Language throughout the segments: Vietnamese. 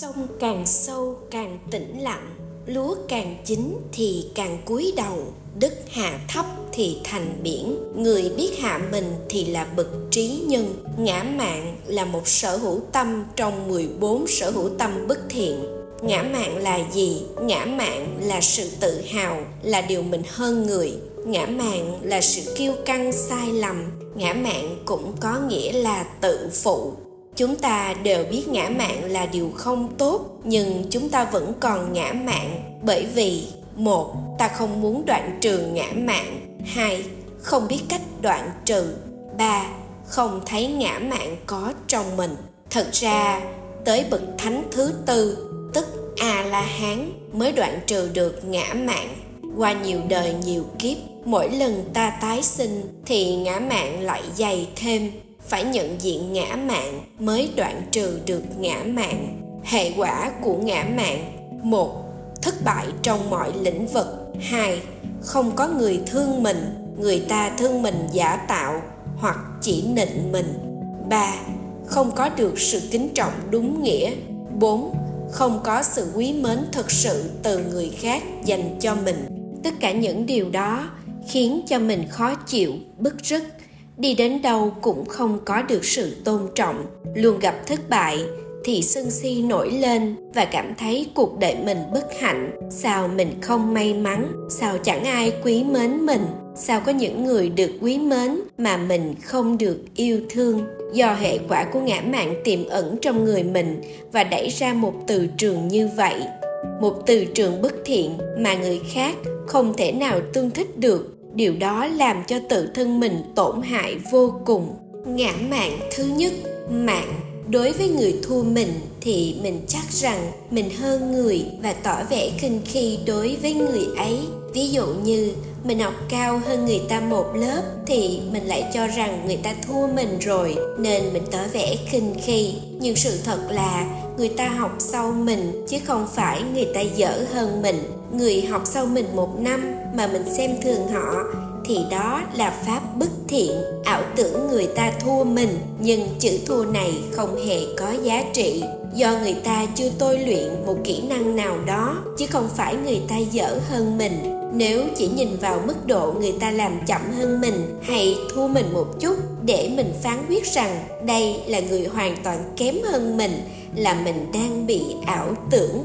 sông càng sâu càng tĩnh lặng, lúa càng chín thì càng cúi đầu, đất hạ thấp thì thành biển. Người biết hạ mình thì là bậc trí nhân. Ngã mạng là một sở hữu tâm trong 14 sở hữu tâm bất thiện. Ngã mạng là gì? Ngã mạng là sự tự hào, là điều mình hơn người. Ngã mạng là sự kiêu căng sai lầm. Ngã mạng cũng có nghĩa là tự phụ chúng ta đều biết ngã mạn là điều không tốt, nhưng chúng ta vẫn còn ngã mạn bởi vì, một, ta không muốn đoạn trừ ngã mạn hai, không biết cách đoạn trừ. Ba, không thấy ngã mạn có trong mình. Thật ra, tới bậc thánh thứ tư, tức a la hán mới đoạn trừ được ngã mạn qua nhiều đời nhiều kiếp, mỗi lần ta tái sinh thì ngã mạn lại dày thêm phải nhận diện ngã mạng mới đoạn trừ được ngã mạng. Hệ quả của ngã mạng. Một, thất bại trong mọi lĩnh vực. Hai, không có người thương mình, người ta thương mình giả tạo hoặc chỉ nịnh mình. Ba, không có được sự kính trọng đúng nghĩa. Bốn, không có sự quý mến thực sự từ người khác dành cho mình. Tất cả những điều đó khiến cho mình khó chịu, bức rứt đi đến đâu cũng không có được sự tôn trọng, luôn gặp thất bại thì sân si nổi lên và cảm thấy cuộc đời mình bất hạnh. Sao mình không may mắn? Sao chẳng ai quý mến mình? Sao có những người được quý mến mà mình không được yêu thương? Do hệ quả của ngã mạng tiềm ẩn trong người mình và đẩy ra một từ trường như vậy. Một từ trường bất thiện mà người khác không thể nào tương thích được điều đó làm cho tự thân mình tổn hại vô cùng. Ngã mạng thứ nhất, mạng. Đối với người thua mình thì mình chắc rằng mình hơn người và tỏ vẻ khinh khi đối với người ấy. Ví dụ như, mình học cao hơn người ta một lớp thì mình lại cho rằng người ta thua mình rồi, nên mình tỏ vẻ khinh khi. Nhưng sự thật là, người ta học sau mình chứ không phải người ta dở hơn mình người học sau mình một năm mà mình xem thường họ, thì đó là pháp bất thiện. Ảo tưởng người ta thua mình, nhưng chữ thua này không hề có giá trị. Do người ta chưa tôi luyện một kỹ năng nào đó, chứ không phải người ta dở hơn mình. Nếu chỉ nhìn vào mức độ người ta làm chậm hơn mình hay thua mình một chút để mình phán quyết rằng đây là người hoàn toàn kém hơn mình, là mình đang bị ảo tưởng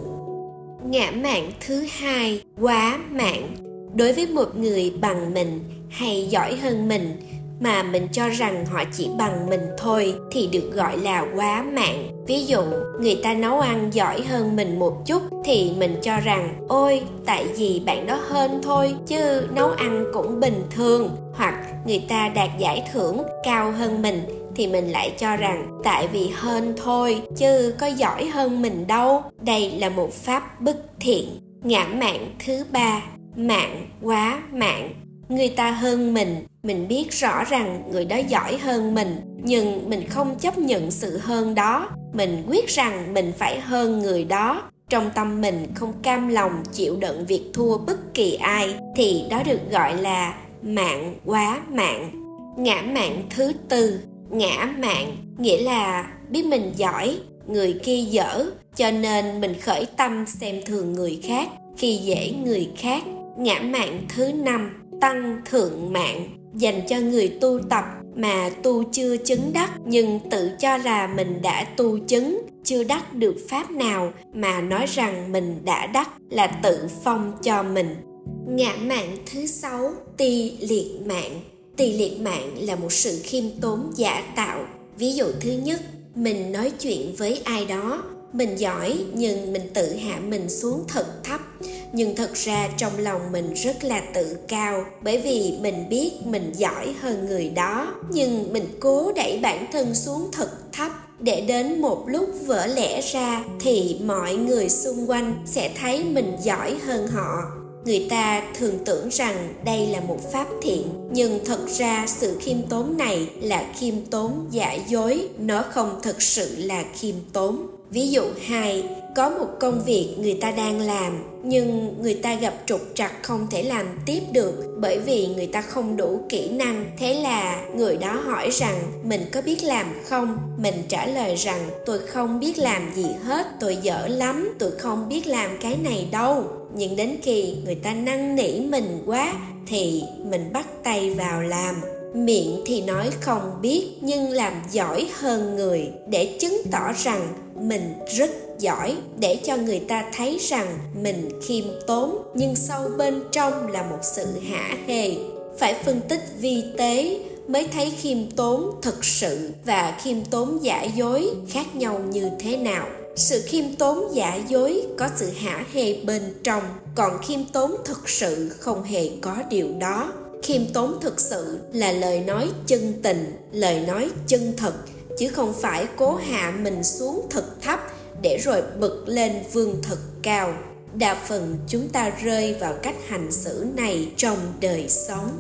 ngã mạng thứ hai, quá mạng. Đối với một người bằng mình hay giỏi hơn mình mà mình cho rằng họ chỉ bằng mình thôi thì được gọi là quá mạng. Ví dụ, người ta nấu ăn giỏi hơn mình một chút thì mình cho rằng, ôi, tại vì bạn đó hơn thôi, chứ nấu ăn cũng bình thường. Hoặc người ta đạt giải thưởng cao hơn mình thì mình lại cho rằng, tại vì hơn thôi, chứ có giỏi hơn mình đâu. Đây là một pháp bất thiện. Ngã mạng thứ ba, mạng quá mạng. Người ta hơn mình mình biết rõ rằng người đó giỏi hơn mình, nhưng mình không chấp nhận sự hơn đó. Mình quyết rằng mình phải hơn người đó. Trong tâm mình không cam lòng chịu đựng việc thua bất kỳ ai, thì đó được gọi là mạng quá mạng. Ngã mạng thứ tư, ngã mạng nghĩa là biết mình giỏi, người kia dở, cho nên mình khởi tâm xem thường người khác khi dễ người khác. Ngã mạng thứ năm, tăng thượng mạng dành cho người tu tập mà tu chưa chứng đắc, nhưng tự cho là mình đã tu chứng, chưa đắc được pháp nào mà nói rằng mình đã đắc là tự phong cho mình. Ngã mạng thứ sáu, tỳ liệt mạng. Tỳ liệt mạng là một sự khiêm tốn, giả tạo. Ví dụ thứ nhất, mình nói chuyện với ai đó, mình giỏi nhưng mình tự hạ mình xuống thật thấp nhưng thật ra trong lòng mình rất là tự cao, bởi vì mình biết mình giỏi hơn người đó. Nhưng mình cố đẩy bản thân xuống thật thấp. Để đến một lúc vỡ lẽ ra thì mọi người xung quanh sẽ thấy mình giỏi hơn họ. Người ta thường tưởng rằng đây là một pháp thiện, nhưng thật ra sự khiêm tốn này là khiêm tốn giả dối. Nó không thực sự là khiêm tốn ví dụ, hai, có một công việc người ta đang làm, nhưng người ta gặp trục trặc không thể làm tiếp được bởi vì người ta không đủ kỹ năng. Thế là người đó hỏi rằng, mình có biết làm không? Mình trả lời rằng, tôi không biết làm gì hết, tôi dở lắm, tôi không biết làm cái này đâu. Nhưng đến khi người ta năn nỉ mình quá, thì mình bắt tay vào làm miệng thì nói không biết, nhưng làm giỏi hơn người để chứng tỏ rằng mình rất giỏi, để cho người ta thấy rằng mình khiêm tốn. Nhưng sâu bên trong là một sự hả hề phải phân tích vi tế mới thấy khiêm tốn thực sự và khiêm tốn giả dối khác nhau như thế nào. Sự khiêm tốn giả dối có sự hả hê bên trong, còn khiêm tốn thực sự không hề có điều đó khiêm tốn thực sự là lời nói chân tình, lời nói chân thật, chứ không phải cố hạ mình xuống thật thấp để rồi bực lên vương thực cao. Đa phần chúng ta rơi vào cách hành xử này trong đời sống.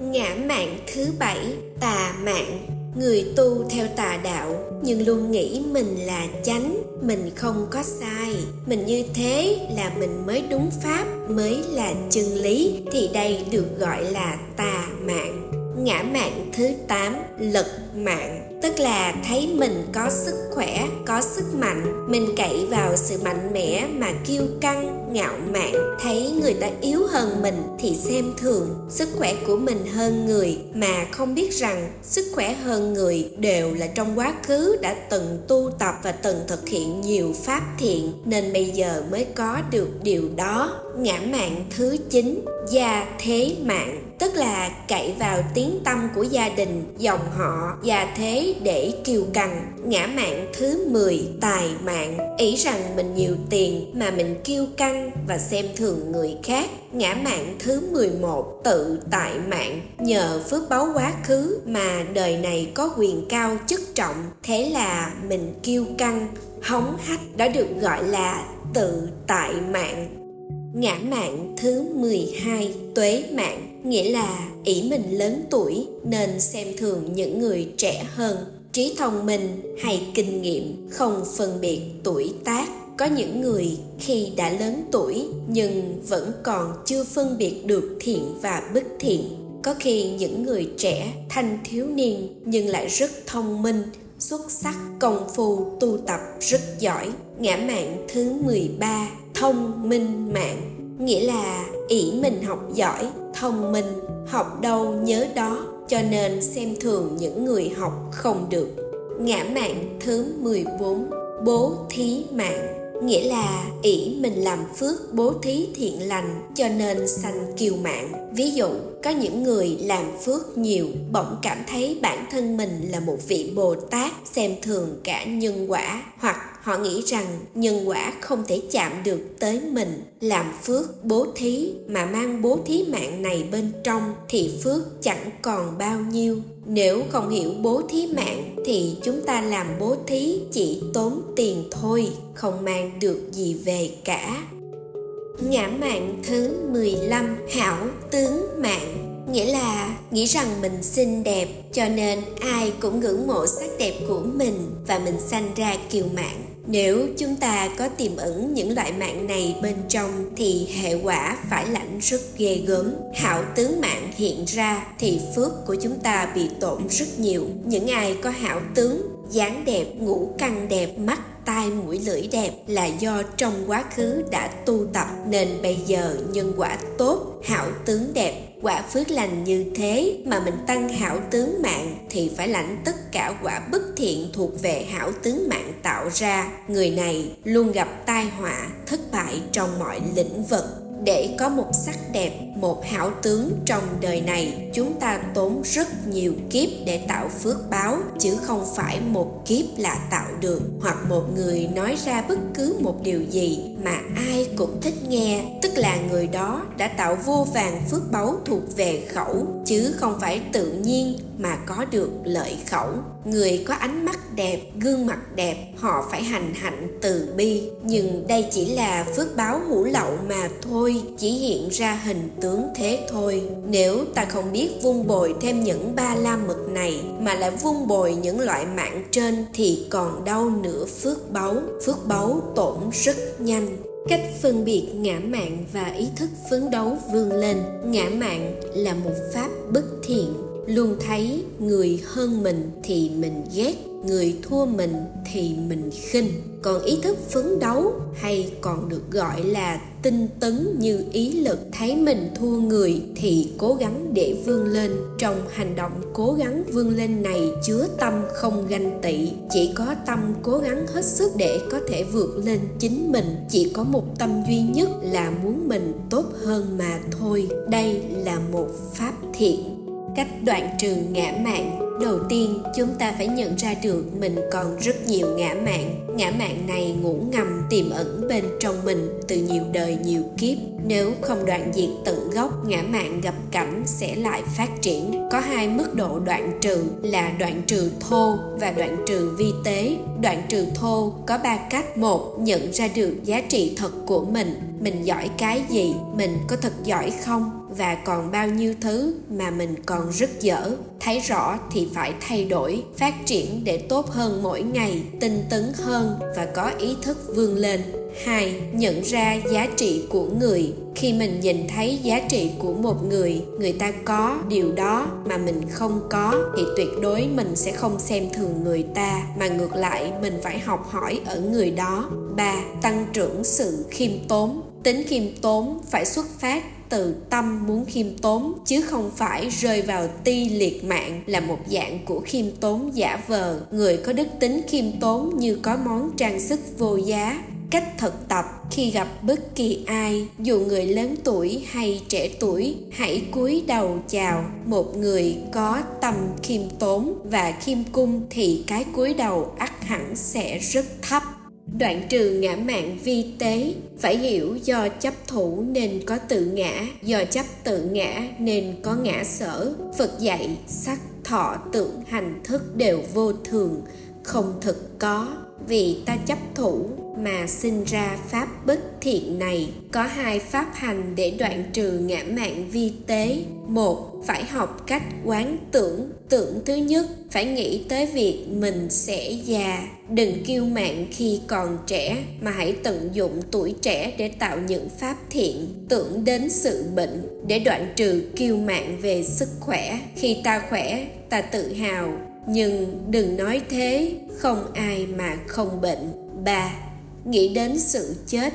Ngã mạng thứ bảy, tà mạng người tu theo tà đạo, nhưng luôn nghĩ mình là chánh, mình không có sai. Mình như thế là mình mới đúng pháp, mới là chân lý, thì đây được gọi là tà mạng ngã mạng thứ 8 lực mạng. Tức là thấy mình có sức khỏe, có sức mạnh. Mình cậy vào sự mạnh mẽ mà kiêu căng, ngạo mạn. Thấy người ta yếu hơn mình thì xem thường. Sức khỏe của mình hơn người mà không biết rằng sức khỏe hơn người đều là trong quá khứ đã từng tu tập và từng thực hiện nhiều pháp thiện. Nên bây giờ mới có được điều đó. Ngã mạng thứ 9 gia thế mạng tức là cậy vào tiếng tâm của gia đình, dòng họ gia thế để kiêu căng ngã mạng thứ 10 tài mạng. Ý rằng mình nhiều tiền mà mình kiêu căng và xem thường người khác. Ngã mạng thứ 11 tự tại mạng. Nhờ phước báu quá khứ mà đời này có quyền cao chức trọng. Thế là mình kiêu căng, hống hách đã được gọi là tự tại mạng. Ngã mạng thứ 12 tuế mạng, nghĩa là ỷ mình lớn tuổi, nên xem thường những người trẻ hơn. Trí thông minh hay kinh nghiệm không phân biệt tuổi tác. Có những người khi đã lớn tuổi nhưng vẫn còn chưa phân biệt được thiện và bất thiện. Có khi những người trẻ thanh thiếu niên nhưng lại rất thông minh, xuất sắc, công phu, tu tập rất giỏi ngã mạng thứ 13 thông minh mạng. Nghĩa là ỷ mình học giỏi, thông minh. Học đâu nhớ đó, cho nên xem thường những người học không được. Ngã mạng thứ 14 bố thí mạng. Nghĩa là ỷ mình làm phước, bố thí thiện lành, cho nên sanh kiều mạng. Ví dụ, có những người làm phước nhiều, bỗng cảm thấy bản thân mình là một vị bồ tát, xem thường cả nhân quả, hoặc họ nghĩ rằng nhân quả không thể chạm được tới mình. Làm phước bố thí mà mang bố thí mạng này bên trong thì phước chẳng còn bao nhiêu. Nếu không hiểu bố thí mạng thì chúng ta làm bố thí chỉ tốn tiền thôi, không mang được gì về cả. Ngã mạng thứ 15 hảo tướng mạng. Nghĩa là nghĩ rằng mình xinh đẹp, cho nên ai cũng ngưỡng mộ sắc đẹp của mình và mình sanh ra kiều mạng nếu chúng ta có tiềm ẩn những loại mạng này bên trong thì hệ quả phải lãnh rất ghê gớm. Hảo tướng mạng hiện ra thì phước của chúng ta bị tổn rất nhiều. Những ai có hảo tướng, dáng đẹp, ngũ căn đẹp, mắt, tai, mũi, lưỡi đẹp là do trong quá khứ đã tu tập. Nên bây giờ nhân quả tốt hảo tướng đẹp quả phước lành như thế mà mình tăng hảo tướng mạng thì phải lãnh tất cả quả bất thiện thuộc về hảo tướng mạng tạo ra. Người này luôn gặp tai họa, thất bại trong mọi lĩnh vực để có một sắc đẹp, một hảo tướng trong đời này. Chúng ta tốn rất nhiều kiếp để tạo phước báo, chứ không phải một kiếp là tạo được. Hoặc một người nói ra bất cứ một điều gì mà ai cũng thích nghe, tức là người đó đã tạo vô vàng phước báu thuộc về khẩu, chứ không phải tự nhiên mà có được lợi khẩu. Người có ánh mắt đẹp, gương mặt đẹp, họ phải hành hạnh từ bi. Nhưng đây chỉ là phước báo hữu lậu mà thôi, chỉ hiện ra hình tướng thế thôi. Nếu ta không biết vun bồi thêm những ba la mực này mà lại vun bồi những loại mạng trên thì còn đâu nữa phước báu. Phước báu tổn rất nhanh. Cách phân biệt ngã mạn và ý thức phấn đấu vươn lên. Ngã mạn là một pháp bất thiện luôn thấy người hơn mình thì mình ghét, người thua mình thì mình khinh. Còn ý thức phấn đấu hay còn được gọi là tinh tấn như ý lực. Thấy mình thua người thì cố gắng để vươn lên. Trong hành động cố gắng vươn lên này chứa tâm không ganh tị. Chỉ có tâm cố gắng hết sức để có thể vượt lên chính mình. Chỉ có một tâm duy nhất là muốn mình tốt hơn mà thôi. Đây là một pháp thiện cách đoạn trừ ngã mạn đầu tiên, chúng ta phải nhận ra được mình còn rất nhiều ngã mạn ngã mạn này ngủ ngầm tiềm ẩn bên trong mình từ nhiều đời nhiều kiếp. Nếu không đoạn diệt tận gốc, ngã mạn gặp cảnh sẽ lại phát triển. Có hai mức độ đoạn trừ là đoạn trừ thô và đoạn trừ vi tế. Đoạn trừ thô có ba cách. Một, nhận ra được giá trị thật của mình. Mình giỏi cái gì, mình có thật giỏi không? Và còn bao nhiêu thứ mà mình còn rất dở? Thấy rõ thì phải thay đổi, phát triển để tốt hơn mỗi ngày. Tinh tấn hơn và có ý thức vươn lên. Hai, nhận ra giá trị của người. Khi mình nhìn thấy giá trị của một người người ta có điều đó mà mình không có thì tuyệt đối mình sẽ không xem thường người ta, mà ngược lại mình phải học hỏi ở người đó. Ba, tăng trưởng sự khiêm tốn. Tính khiêm tốn phải xuất phát từ tâm muốn khiêm tốn, chứ không phải rơi vào ti liệt mạng là một dạng của khiêm tốn giả vờ. Người có đức tính khiêm tốn như có món trang sức vô giá. Cách thực tập khi gặp bất kỳ ai, dù người lớn tuổi hay trẻ tuổi, hãy cúi đầu chào một người có tâm khiêm tốn và khiêm cung thì cái cúi đầu ắt hẳn sẽ rất thấp đoạn trừ ngã mạng vi tế, phải hiểu do chấp thủ nên có tự ngã, do chấp tự ngã nên có ngã sở. Phật dạy, sắc, thọ, tưởng, hành, thức đều vô thường, không thực có. Vì ta chấp thủ mà sinh ra pháp bất thiện này. Có hai pháp hành để đoạn trừ ngã mạng vi tế. Một, phải học cách quán tưởng. Tưởng thứ nhất, phải nghĩ tới việc mình sẽ già. Đừng kiêu mạng khi còn trẻ, mà hãy tận dụng tuổi trẻ để tạo những pháp thiện. Tưởng đến sự bệnh để đoạn trừ kiêu mạng về sức khỏe. Khi ta khỏe, ta tự hào. Nhưng đừng nói thế, không ai mà không bệnh. Ba nghĩ đến sự chết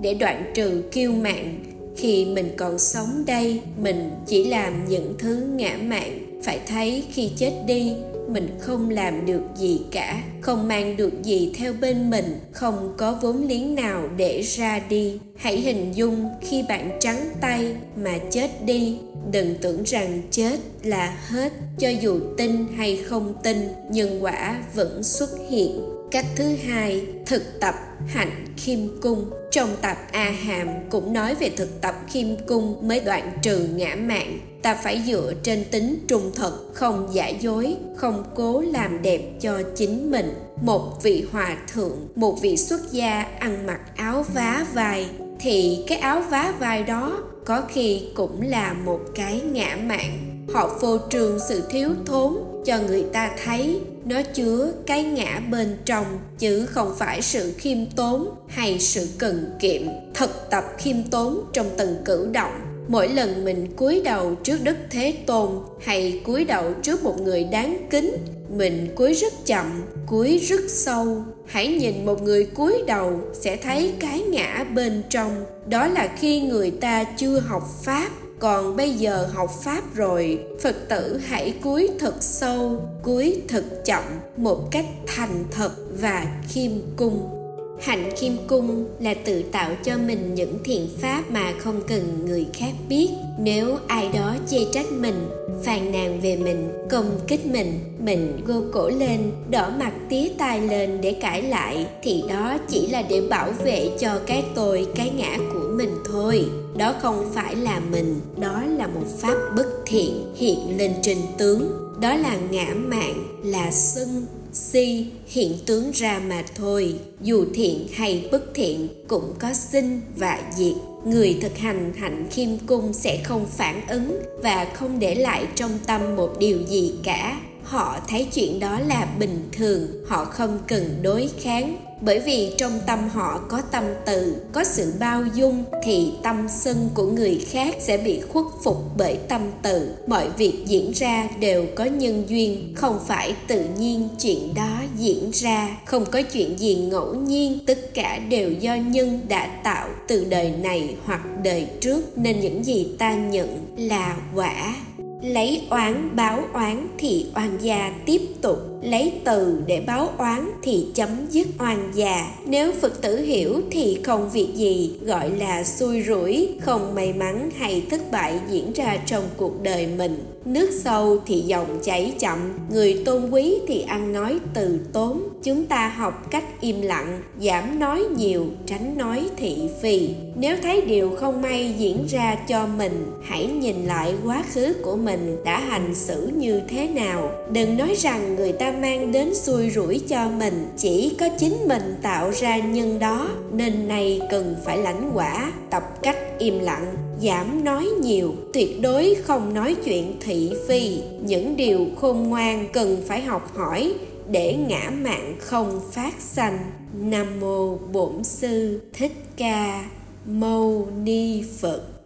để đoạn trừ kiêu mạng khi mình còn sống đây, mình chỉ làm những thứ ngã mạng phải thấy khi chết đi, mình không làm được gì cả, không mang được gì theo bên mình, không có vốn liếng nào để ra đi. Hãy hình dung khi bạn trắng tay mà chết đi, đừng tưởng rằng chết là hết, cho dù tin hay không tin nhân quả vẫn xuất hiện cách thứ hai, thực tập hạnh khiêm cung. Trong tập a hàm cũng nói về thực tập khiêm cung mới đoạn trừ ngã mạng. Ta phải dựa trên tính trung thực, không giả dối, không cố làm đẹp cho chính mình. Một vị hòa thượng, một vị xuất gia ăn mặc áo vá vai, thì cái áo vá vai đó có khi cũng là một cái ngã mạng họ phô trường sự thiếu thốn cho người ta thấy. Nó chứa cái ngã bên trong, chứ không phải sự khiêm tốn hay sự cần kiệm. Thực tập khiêm tốn trong từng cử động. Mỗi lần mình cúi đầu trước đức thế tôn hay cúi đầu trước một người đáng kính, mình cúi rất chậm, cúi rất sâu. Hãy nhìn một người cúi đầu sẽ thấy cái ngã bên trong. Đó là khi người ta chưa học pháp còn bây giờ học pháp rồi, phật tử hãy cúi thật sâu, cúi thật chậm một cách thành thật và khiêm cung. Hạnh khiêm cung là tự tạo cho mình những thiện pháp mà không cần người khác biết. Nếu ai đó chê trách mình, phàn nàn về mình, công kích mình mình gô cổ lên, đỏ mặt tía tai lên để cãi lại, thì đó chỉ là để bảo vệ cho cái tôi, cái ngã của mình thôi đó không phải là mình, đó là một pháp bất thiện hiện lên trên tướng. Đó là ngã mạn, là sân, si, hiện tướng ra mà thôi. Dù thiện hay bất thiện cũng có sinh và diệt. Người thực hành hạnh khiêm cung sẽ không phản ứng và không để lại trong tâm một điều gì cả. Họ thấy chuyện đó là bình thường, họ không cần đối kháng bởi vì trong tâm họ có tâm từ, có sự bao dung, thì tâm sân của người khác sẽ bị khuất phục bởi tâm từ. Mọi việc diễn ra đều có nhân duyên, không phải tự nhiên chuyện đó diễn ra. Không có chuyện gì ngẫu nhiên, tất cả đều do nhân đã tạo từ đời này hoặc đời trước, nên những gì ta nhận là quả. Lấy oán, báo oán thì oan gia tiếp tục lấy từ để báo oán thì chấm dứt oan già. Nếu phật tử hiểu thì không việc gì, gọi là xui rủi, không may mắn hay thất bại diễn ra trong cuộc đời mình. Nước sâu thì dòng chảy chậm, người tôn quý thì ăn nói từ tốn. Chúng ta học cách im lặng, giảm nói nhiều, tránh nói thị phi. Nếu thấy điều không may diễn ra cho mình, hãy nhìn lại quá khứ của mình đã hành xử như thế nào. Đừng nói rằng người ta mang đến xui rủi cho mình, chỉ có chính mình tạo ra nhân đó, nên này cần phải lãnh quả, tập cách im lặng giảm nói nhiều, tuyệt đối không nói chuyện thị phi. Những điều khôn ngoan cần phải học hỏi, để ngã mạng không phát sanh. Nam mô bổn sư thích ca mâu ni phật.